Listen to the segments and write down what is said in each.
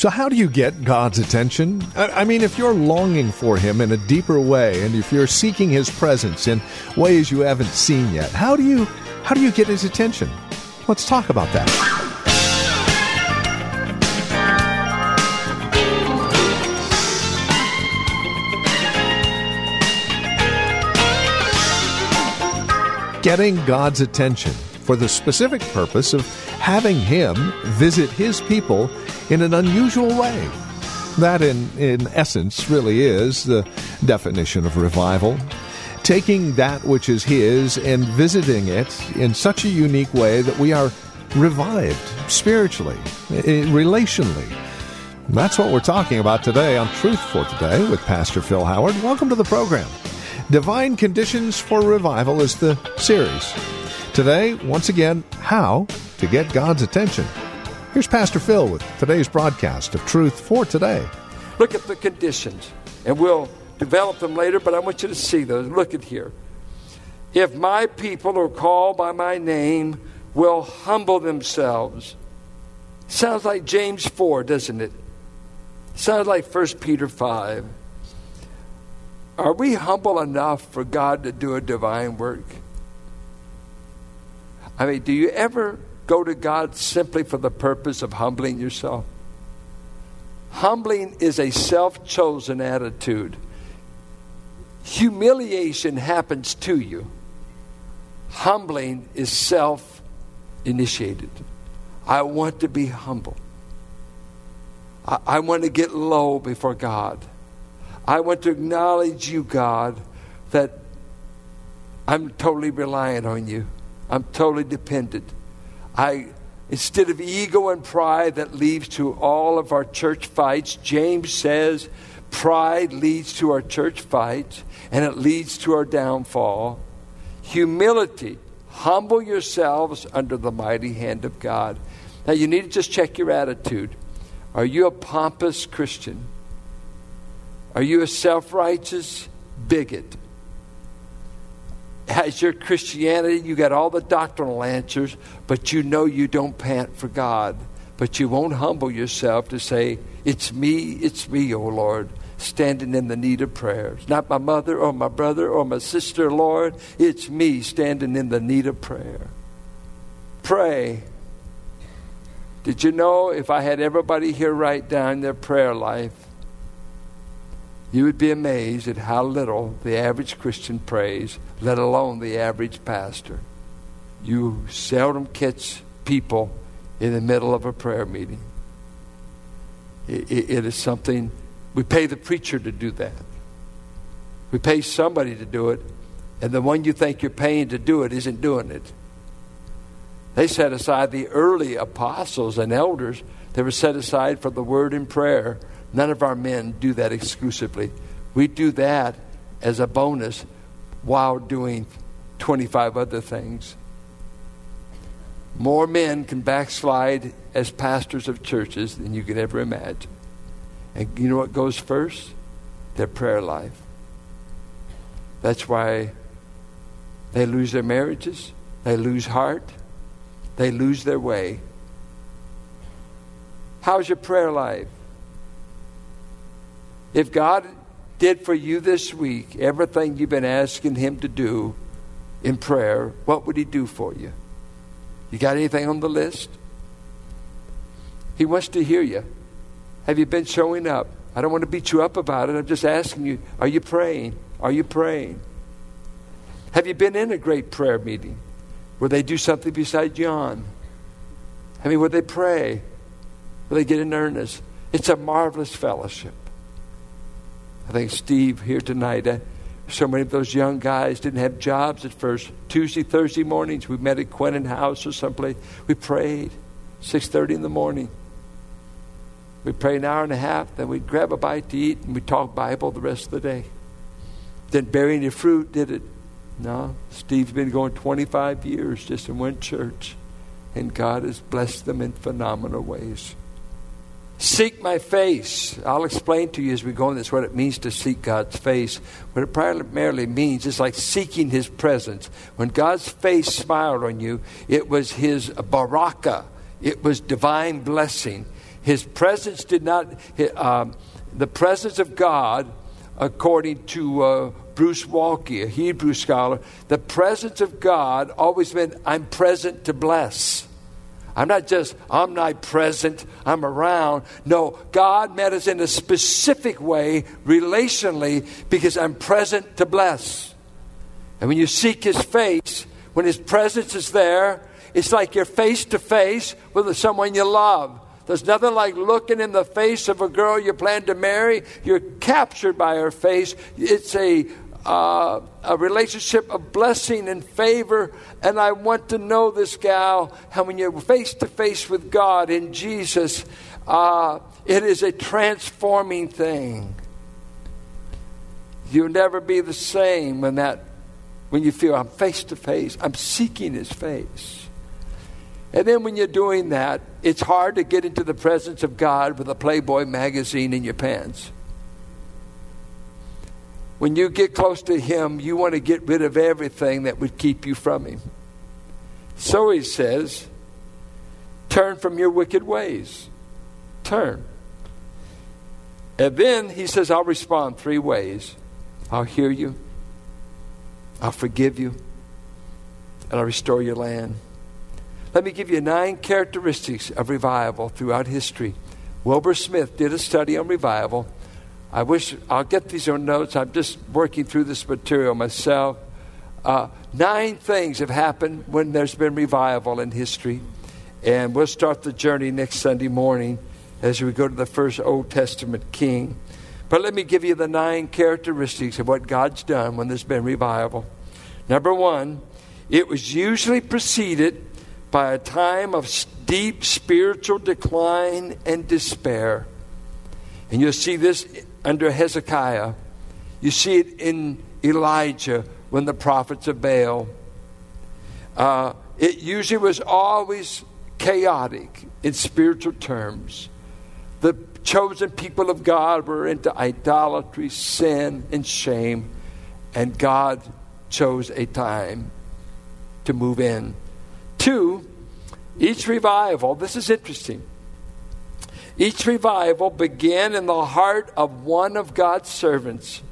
So, how do you get God's attention? I mean, if you're longing for Him in a deeper way, and if you're seeking His presence in ways you haven't seen yet, how do you how do you get His attention? Let's talk about that. Getting God's attention for the specific purpose of having Him visit His people in an unusual way. That, in, in essence, really is the definition of revival. Taking that which is His and visiting it in such a unique way that we are revived spiritually, relationally. That's what we're talking about today on Truth for Today with Pastor Phil Howard. Welcome to the program. Divine Conditions for Revival is the series. Today, once again, how to get God's attention. Here's Pastor Phil with today's broadcast of Truth for Today. Look at the conditions, and we'll develop them later, but I want you to see those. Look at here. If my people are called by my name, will humble themselves. Sounds like James 4, doesn't it? Sounds like 1 Peter 5. Are we humble enough for God to do a divine work? I mean, do you ever go to God simply for the purpose of humbling yourself? Humbling is a self chosen attitude. Humiliation happens to you. Humbling is self initiated. I want to be humble. I, I want to get low before God. I want to acknowledge you, God, that I'm totally reliant on you. I'm totally dependent. I instead of ego and pride that leads to all of our church fights, James says pride leads to our church fights and it leads to our downfall. Humility, humble yourselves under the mighty hand of God. Now you need to just check your attitude. Are you a pompous Christian? Are you a self righteous bigot? Has your Christianity, you got all the doctrinal answers, but you know you don't pant for God. But you won't humble yourself to say, It's me, it's me, O Lord, standing in the need of prayer. It's not my mother or my brother or my sister, Lord. It's me standing in the need of prayer. Pray. Did you know if I had everybody here write down their prayer life, you would be amazed at how little the average Christian prays, let alone the average pastor. You seldom catch people in the middle of a prayer meeting. it, it, it is something, we pay the preacher to do that. We pay somebody to do it, and the one you think you're paying to do it isn't doing it. They set aside the early apostles and elders that were set aside for the word and prayer None of our men do that exclusively. We do that as a bonus while doing 25 other things. More men can backslide as pastors of churches than you could ever imagine. And you know what goes first? Their prayer life. That's why they lose their marriages, they lose heart, they lose their way. How's your prayer life? If God did for you this week everything you've been asking Him to do in prayer, what would He do for you? You got anything on the list? He wants to hear you. Have you been showing up? I don't want to beat you up about it. I'm just asking you, are you praying? Are you praying? Have you been in a great prayer meeting where they do something beside John? I mean, where they pray, where they get in earnest? It's a marvelous fellowship. I think Steve here tonight, uh, so many of those young guys didn't have jobs at first. Tuesday, Thursday mornings, we met at Quentin House or someplace. We prayed, 6.30 in the morning. We'd pray an hour and a half, then we'd grab a bite to eat, and we'd talk Bible the rest of the day. Didn't bear any fruit, did it? No. Steve's been going 25 years just in one church, and God has blessed them in phenomenal ways. Seek my face. I'll explain to you as we go on this what it means to seek God's face. What it primarily means is like seeking His presence. When God's face smiled on you, it was His baraka, it was divine blessing. His presence did not, um, the presence of God, according to uh, Bruce Waltke, a Hebrew scholar, the presence of God always meant I'm present to bless. I'm not just omnipresent, I'm around. No, God met us in a specific way, relationally, because I'm present to bless. And when you seek His face, when His presence is there, it's like you're face to face with someone you love. There's nothing like looking in the face of a girl you plan to marry. You're captured by her face. It's a uh, a relationship of blessing and favor. And I want to know this gal, how when you're face to face with God in Jesus, uh, it is a transforming thing. You'll never be the same when that when you feel I'm face to face, I'm seeking his face. And then when you're doing that, it's hard to get into the presence of God with a Playboy magazine in your pants. When you get close to Him, you want to get rid of everything that would keep you from Him. So He says, Turn from your wicked ways. Turn. And then He says, I'll respond three ways I'll hear you, I'll forgive you, and I'll restore your land. Let me give you nine characteristics of revival throughout history. Wilbur Smith did a study on revival I wish I'll get these on notes. I'm just working through this material myself. Uh, nine things have happened when there's been revival in history. And we'll start the journey next Sunday morning as we go to the first Old Testament king. But let me give you the nine characteristics of what God's done when there's been revival. Number one, it was usually preceded by a time of deep spiritual decline and despair. And you'll see this under Hezekiah. You see it in Elijah when the prophets of Baal. Uh, it usually was always chaotic in spiritual terms. The chosen people of God were into idolatry, sin, and shame, and God chose a time to move in. Two, each revival, this is interesting. Each revival began in the heart of one of God's servants,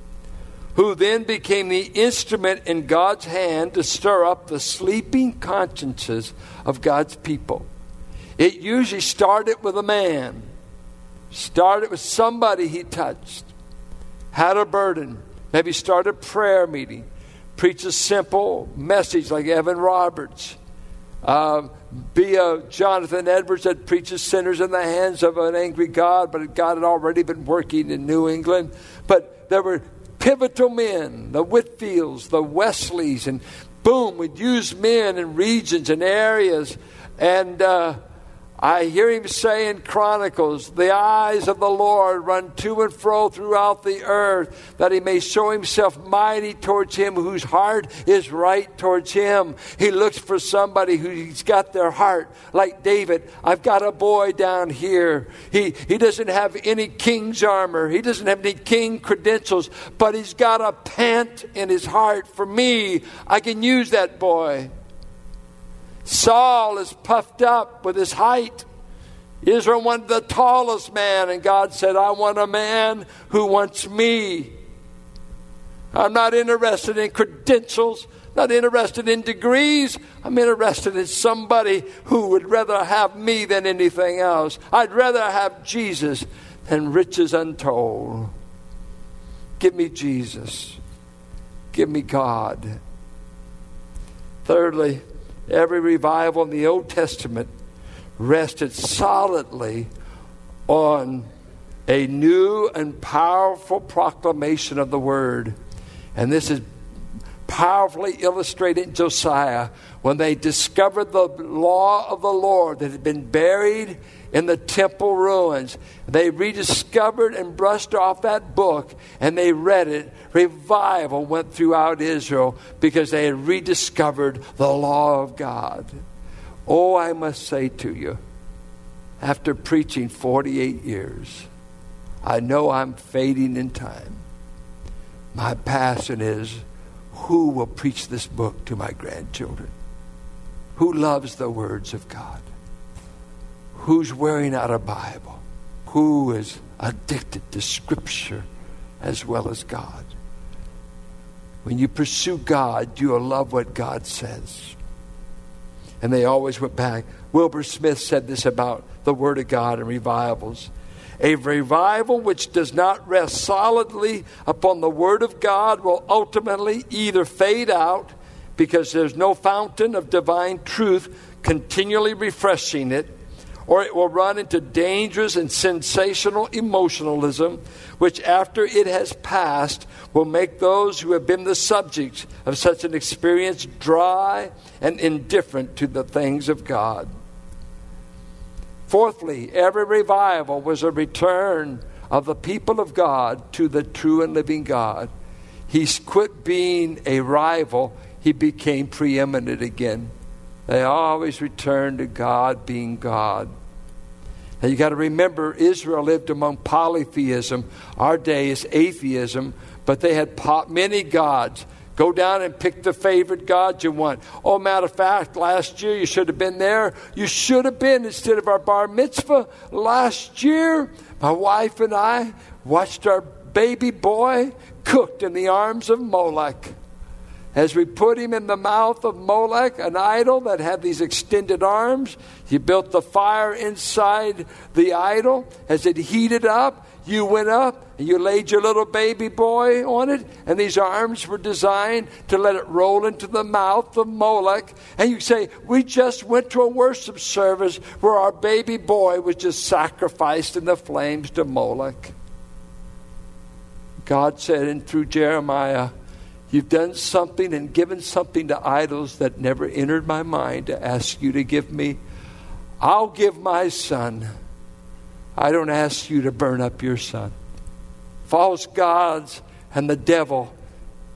who then became the instrument in God's hand to stir up the sleeping consciences of God's people. It usually started with a man, started with somebody he touched, had a burden, maybe started a prayer meeting, preached a simple message like Evan Roberts. Um, be a Jonathan Edwards that preaches sinners in the hands of an angry God, but God had already been working in New England. But there were pivotal men, the Whitefields, the Wesleys, and boom, we'd use men in regions and areas. And uh, I hear him say in Chronicles, the eyes of the Lord run to and fro throughout the earth, that he may show himself mighty towards him whose heart is right towards him. He looks for somebody who's got their heart, like David. I've got a boy down here. He, he doesn't have any king's armor, he doesn't have any king credentials, but he's got a pant in his heart for me. I can use that boy. Saul is puffed up with his height. Israel wanted the tallest man, and God said, I want a man who wants me. I'm not interested in credentials, not interested in degrees. I'm interested in somebody who would rather have me than anything else. I'd rather have Jesus than riches untold. Give me Jesus. Give me God. Thirdly, every revival in the Old Testament rested solidly on a new and powerful proclamation of the Word. And this is powerfully illustrated in Josiah when they discovered the law of the Lord that had been buried in the temple ruins. They rediscovered and brushed off that book and they read it. Revival went throughout Israel because they had rediscovered the law of God. Oh, I must say to you, after preaching 48 years, I know I'm fading in time. My passion is who will preach this book to my grandchildren? Who loves the words of God? Who's wearing out a Bible? Who is addicted to Scripture as well as God? When you pursue God, you'll love what God says. And they always went back. Wilbur Smith said this about the Word of God and revivals. A revival which does not rest solidly upon the Word of God will ultimately either fade out because there's no fountain of divine truth continually refreshing it, or it will run into dangerous and sensational emotionalism, which after it has passed will make those who have been the subjects of such an experience dry and indifferent to the things of God. Fourthly, every revival was a return of the people of God to the true and living God. He's quit being a rival, he became preeminent again. They always return to God being God. Now you got to remember, Israel lived among polytheism. Our day is atheism, but they had many gods. Go down and pick the favorite God you want. Oh, matter of fact, last year you should have been there. You should have been instead of our bar mitzvah last year. My wife and I watched our baby boy cooked in the arms of Molech. As we put him in the mouth of Molech, an idol that had these extended arms, he built the fire inside the idol. As it heated up, you went up and you laid your little baby boy on it, and these arms were designed to let it roll into the mouth of Molech. And you say, We just went to a worship service where our baby boy was just sacrificed in the flames to Molech. God said, and through Jeremiah, You've done something and given something to idols that never entered my mind to ask you to give me. I'll give my son I don't ask you to burn up your son. False gods and the devil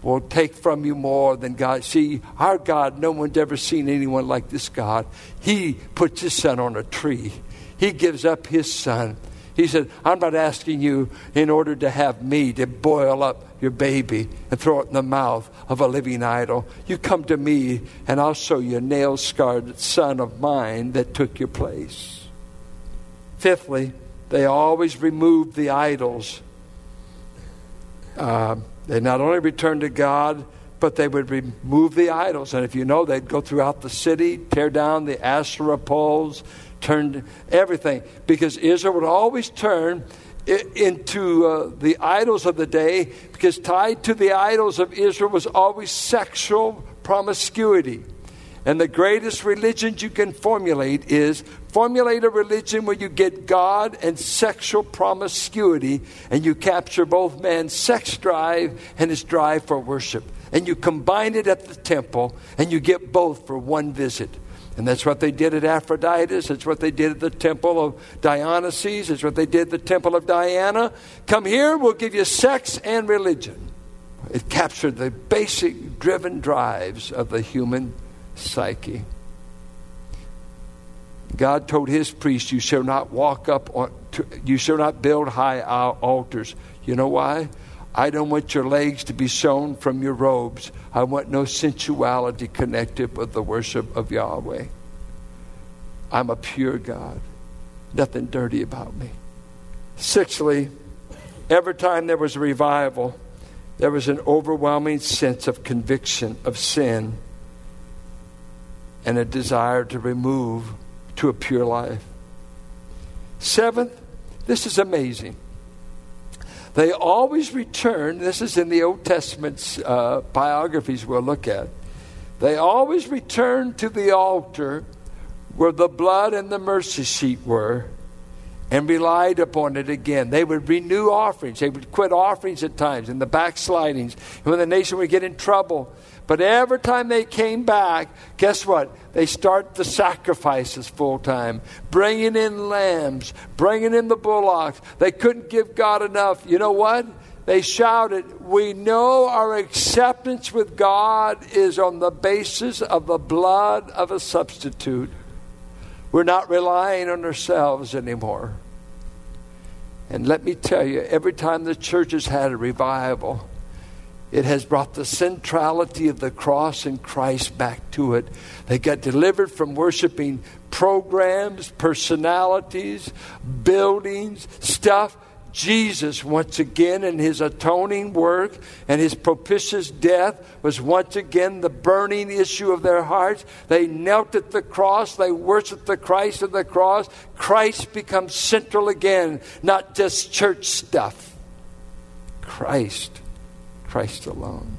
will take from you more than God. See, our God, no one's ever seen anyone like this God. He puts his son on a tree, he gives up his son. He said, I'm not asking you in order to have me to boil up your baby and throw it in the mouth of a living idol. You come to me and I'll show you a nail scarred son of mine that took your place. Fifthly, they always removed the idols. Uh, they not only returned to God, but they would remove the idols. And if you know, they'd go throughout the city, tear down the Asherah poles, turn everything. Because Israel would always turn into uh, the idols of the day, because tied to the idols of Israel was always sexual promiscuity. And the greatest religion you can formulate is formulate a religion where you get God and sexual promiscuity, and you capture both man's sex drive and his drive for worship. And you combine it at the temple, and you get both for one visit. And that's what they did at Aphrodite's. That's what they did at the temple of Dionysus. That's what they did at the temple of Diana. Come here, we'll give you sex and religion. It captured the basic driven drives of the human psyche. God told his priests, You shall not walk up on, you shall not build high altars. You know why? I don't want your legs to be shown from your robes. I want no sensuality connected with the worship of Yahweh. I'm a pure God. Nothing dirty about me. Sixthly, every time there was a revival, there was an overwhelming sense of conviction of sin and a desire to remove to a pure life. Seventh, this is amazing. They always return, this is in the Old Testament's uh, biographies we'll look at. They always return to the altar where the blood and the mercy seat were, and relied upon it again. They would renew offerings. They would quit offerings at times in the backslidings. And when the nation would get in trouble, but every time they came back, guess what? They start the sacrifices full time, bringing in lambs, bringing in the bullocks. They couldn't give God enough. You know what? They shouted, We know our acceptance with God is on the basis of the blood of a substitute. We're not relying on ourselves anymore. And let me tell you, every time the church has had a revival, it has brought the centrality of the cross and Christ back to it. They got delivered from worshiping programs, personalities, buildings, stuff. Jesus, once again, in his atoning work and his propitious death, was once again the burning issue of their hearts. They knelt at the cross, they worshiped the Christ of the cross. Christ becomes central again, not just church stuff. Christ Christ alone.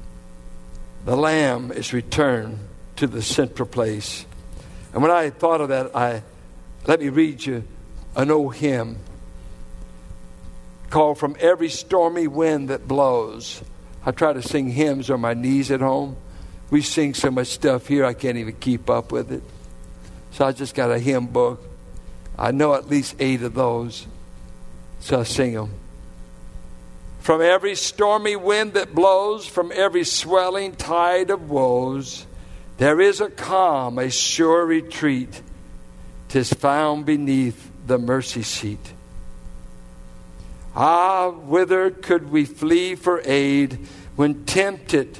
The Lamb is returned to the central place. And when I thought of that, I let me read you an old hymn called From Every Stormy Wind That Blows. I try to sing hymns on my knees at home. We sing so much stuff here, I can't even keep up with it. So I just got a hymn book. I know at least eight of those. So I sing them. From every stormy wind that blows, from every swelling tide of woes, there is a calm, a sure retreat. Tis found beneath the mercy seat. Ah, whither could we flee for aid when tempted,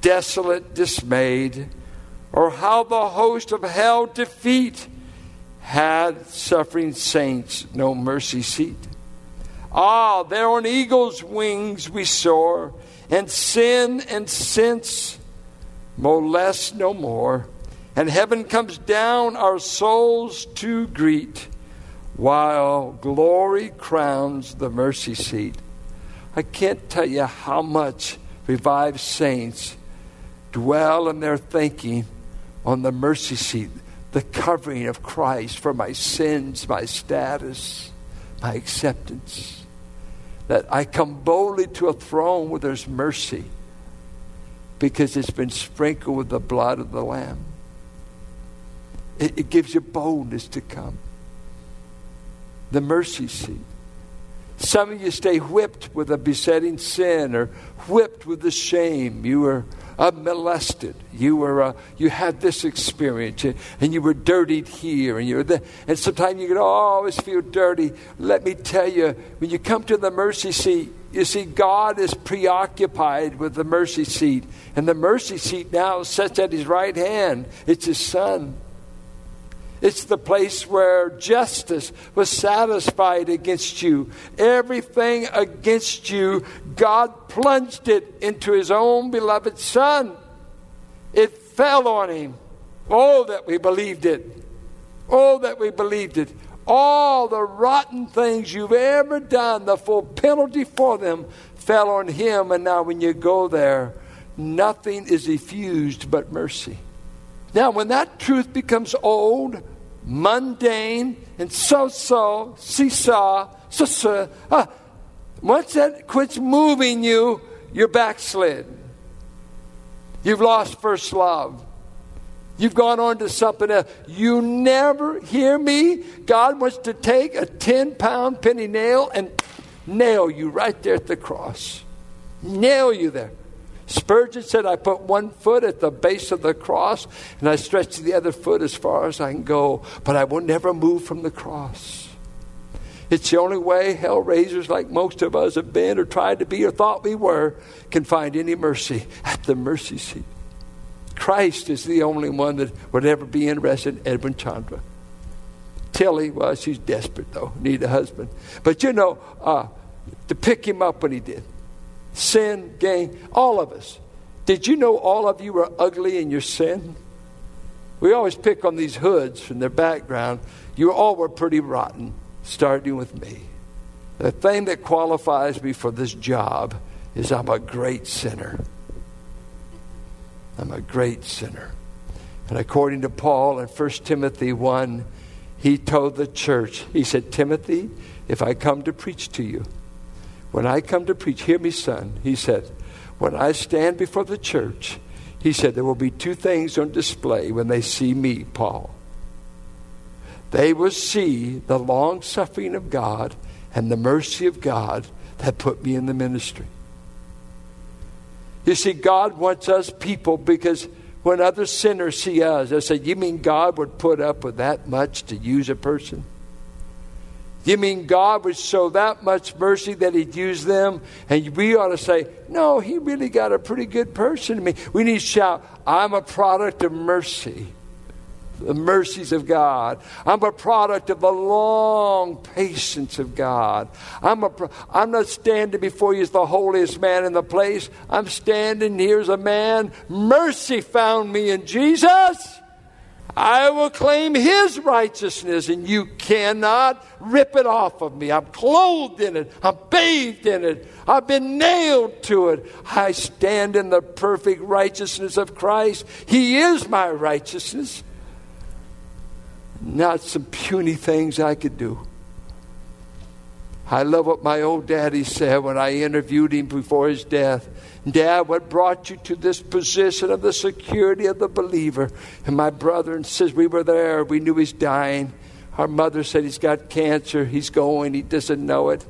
desolate, dismayed? Or how the host of hell defeat had suffering saints no mercy seat? Ah, there on eagle's wings we soar, and sin and sense molest no more. And heaven comes down our souls to greet, while glory crowns the mercy seat. I can't tell you how much revived saints dwell in their thinking on the mercy seat, the covering of Christ for my sins, my status, my acceptance that I come boldly to a throne where there's mercy because it's been sprinkled with the blood of the Lamb. It, it gives you boldness to come. The mercy seat. Some of you stay whipped with a besetting sin or whipped with the shame. You were uh, molested. You were uh, you had this experience, and you were dirtied here, and you were there. And sometimes you can always feel dirty. Let me tell you, when you come to the mercy seat, you see God is preoccupied with the mercy seat, and the mercy seat now sits at His right hand. It's His Son. It's the place where justice was satisfied against you. Everything against you, God plunged it into His own beloved Son. It fell on Him. Oh, that we believed it. Oh, that we believed it. All the rotten things you've ever done, the full penalty for them, fell on Him. And now, when you go there, nothing is effused but mercy. Now, when that truth becomes old, mundane, and so so, seesaw, so so, uh, once that quits moving you, you're backslid. You've lost first love. You've gone on to something else. You never hear me. God wants to take a 10 pound penny nail and nail you right there at the cross. Nail you there. Spurgeon said, I put one foot at the base of the cross and I stretch the other foot as far as I can go, but I will never move from the cross. It's the only way hell raisers, like most of us have been or tried to be or thought we were, can find any mercy at the mercy seat. Christ is the only one that would ever be interested in Edwin Chandra. Tilly, well, she's desperate though, need a husband. But you know, uh, to pick him up when he did sin, gain, all of us. Did you know all of you were ugly in your sin? We always pick on these hoods from their background. You all were pretty rotten, starting with me. The thing that qualifies me for this job is I'm a great sinner. I'm a great sinner. And according to Paul in 1 Timothy 1, he told the church, he said, Timothy, if I come to preach to you, when I come to preach, hear me, son, he said, when I stand before the church, he said, there will be two things on display when they see me, Paul. They will see the long suffering of God and the mercy of God that put me in the ministry. You see, God wants us people because when other sinners see us, they say, You mean God would put up with that much to use a person? You mean God would show that much mercy that He'd use them? And we ought to say, No, He really got a pretty good person to me. We need to shout, I'm a product of mercy the mercies of God. I'm a product of the long patience of God. I'm, a, I'm not standing before you as the holiest man in the place. I'm standing here as a man. Mercy found me in Jesus. I will claim his righteousness, and you cannot rip it off of me. I'm clothed in it, I'm bathed in it, I've been nailed to it. I stand in the perfect righteousness of Christ. He is my righteousness not some puny things I could do. I love what my old daddy said when I interviewed him before his death. Dad, what brought you to this position of the security of the believer? And my brother and says we were there. We knew he's dying. Our mother said he's got cancer. He's going. He doesn't know it.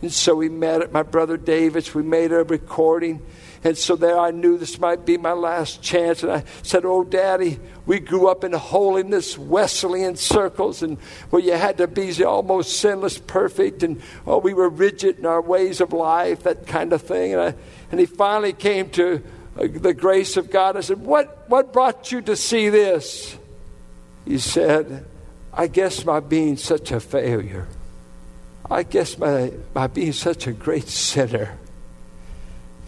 And so we met at my brother David's. We made a recording. And so there I knew this might be my last chance. And I said, Oh, Daddy, we grew up in holiness, Wesleyan circles, and where you had to be almost sinless, perfect, and oh, we were rigid in our ways of life, that kind of thing. And, I, and he finally came to uh, the grace of God. I said, what, what brought you to see this? He said, I guess my being such a failure. I guess my, my being such a great sinner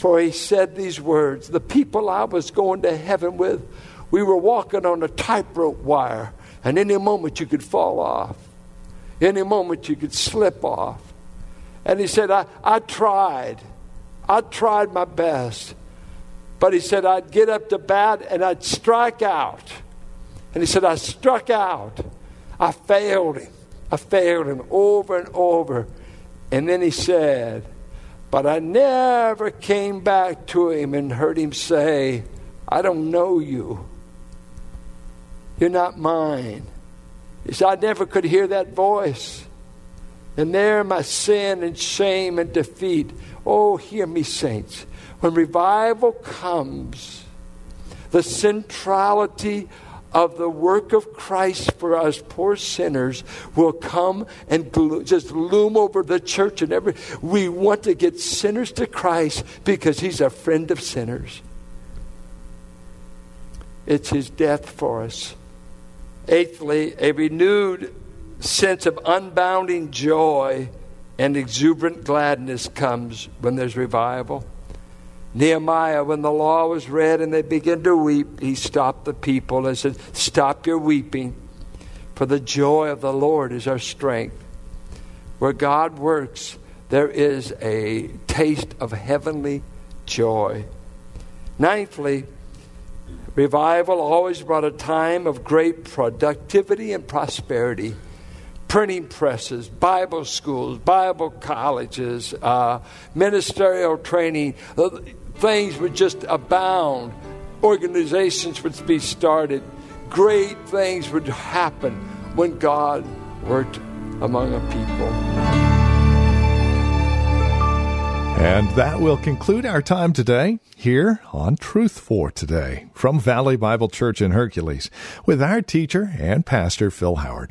for he said these words The people I was going to heaven with, we were walking on a tightrope wire, and any moment you could fall off, any moment you could slip off. And he said, I, I tried. I tried my best. But he said, I'd get up to bat and I'd strike out. And he said, I struck out. I failed him. I failed him over and over. And then he said, but I never came back to him and heard him say, I don't know you. You're not mine. He said, I never could hear that voice. And there my sin and shame and defeat. Oh, hear me, saints. When revival comes, the centrality of the work of Christ for us poor sinners will come and glo- just loom over the church and every we want to get sinners to Christ because he's a friend of sinners. It's his death for us. Eighthly, a renewed sense of unbounding joy and exuberant gladness comes when there's revival. Nehemiah, when the law was read and they began to weep, he stopped the people and said, Stop your weeping, for the joy of the Lord is our strength. Where God works, there is a taste of heavenly joy. Ninthly, revival always brought a time of great productivity and prosperity printing presses, Bible schools, Bible colleges, uh, ministerial training. Things would just abound. Organizations would be started. Great things would happen when God worked among a people. And that will conclude our time today here on Truth for Today from Valley Bible Church in Hercules with our teacher and pastor Phil Howard.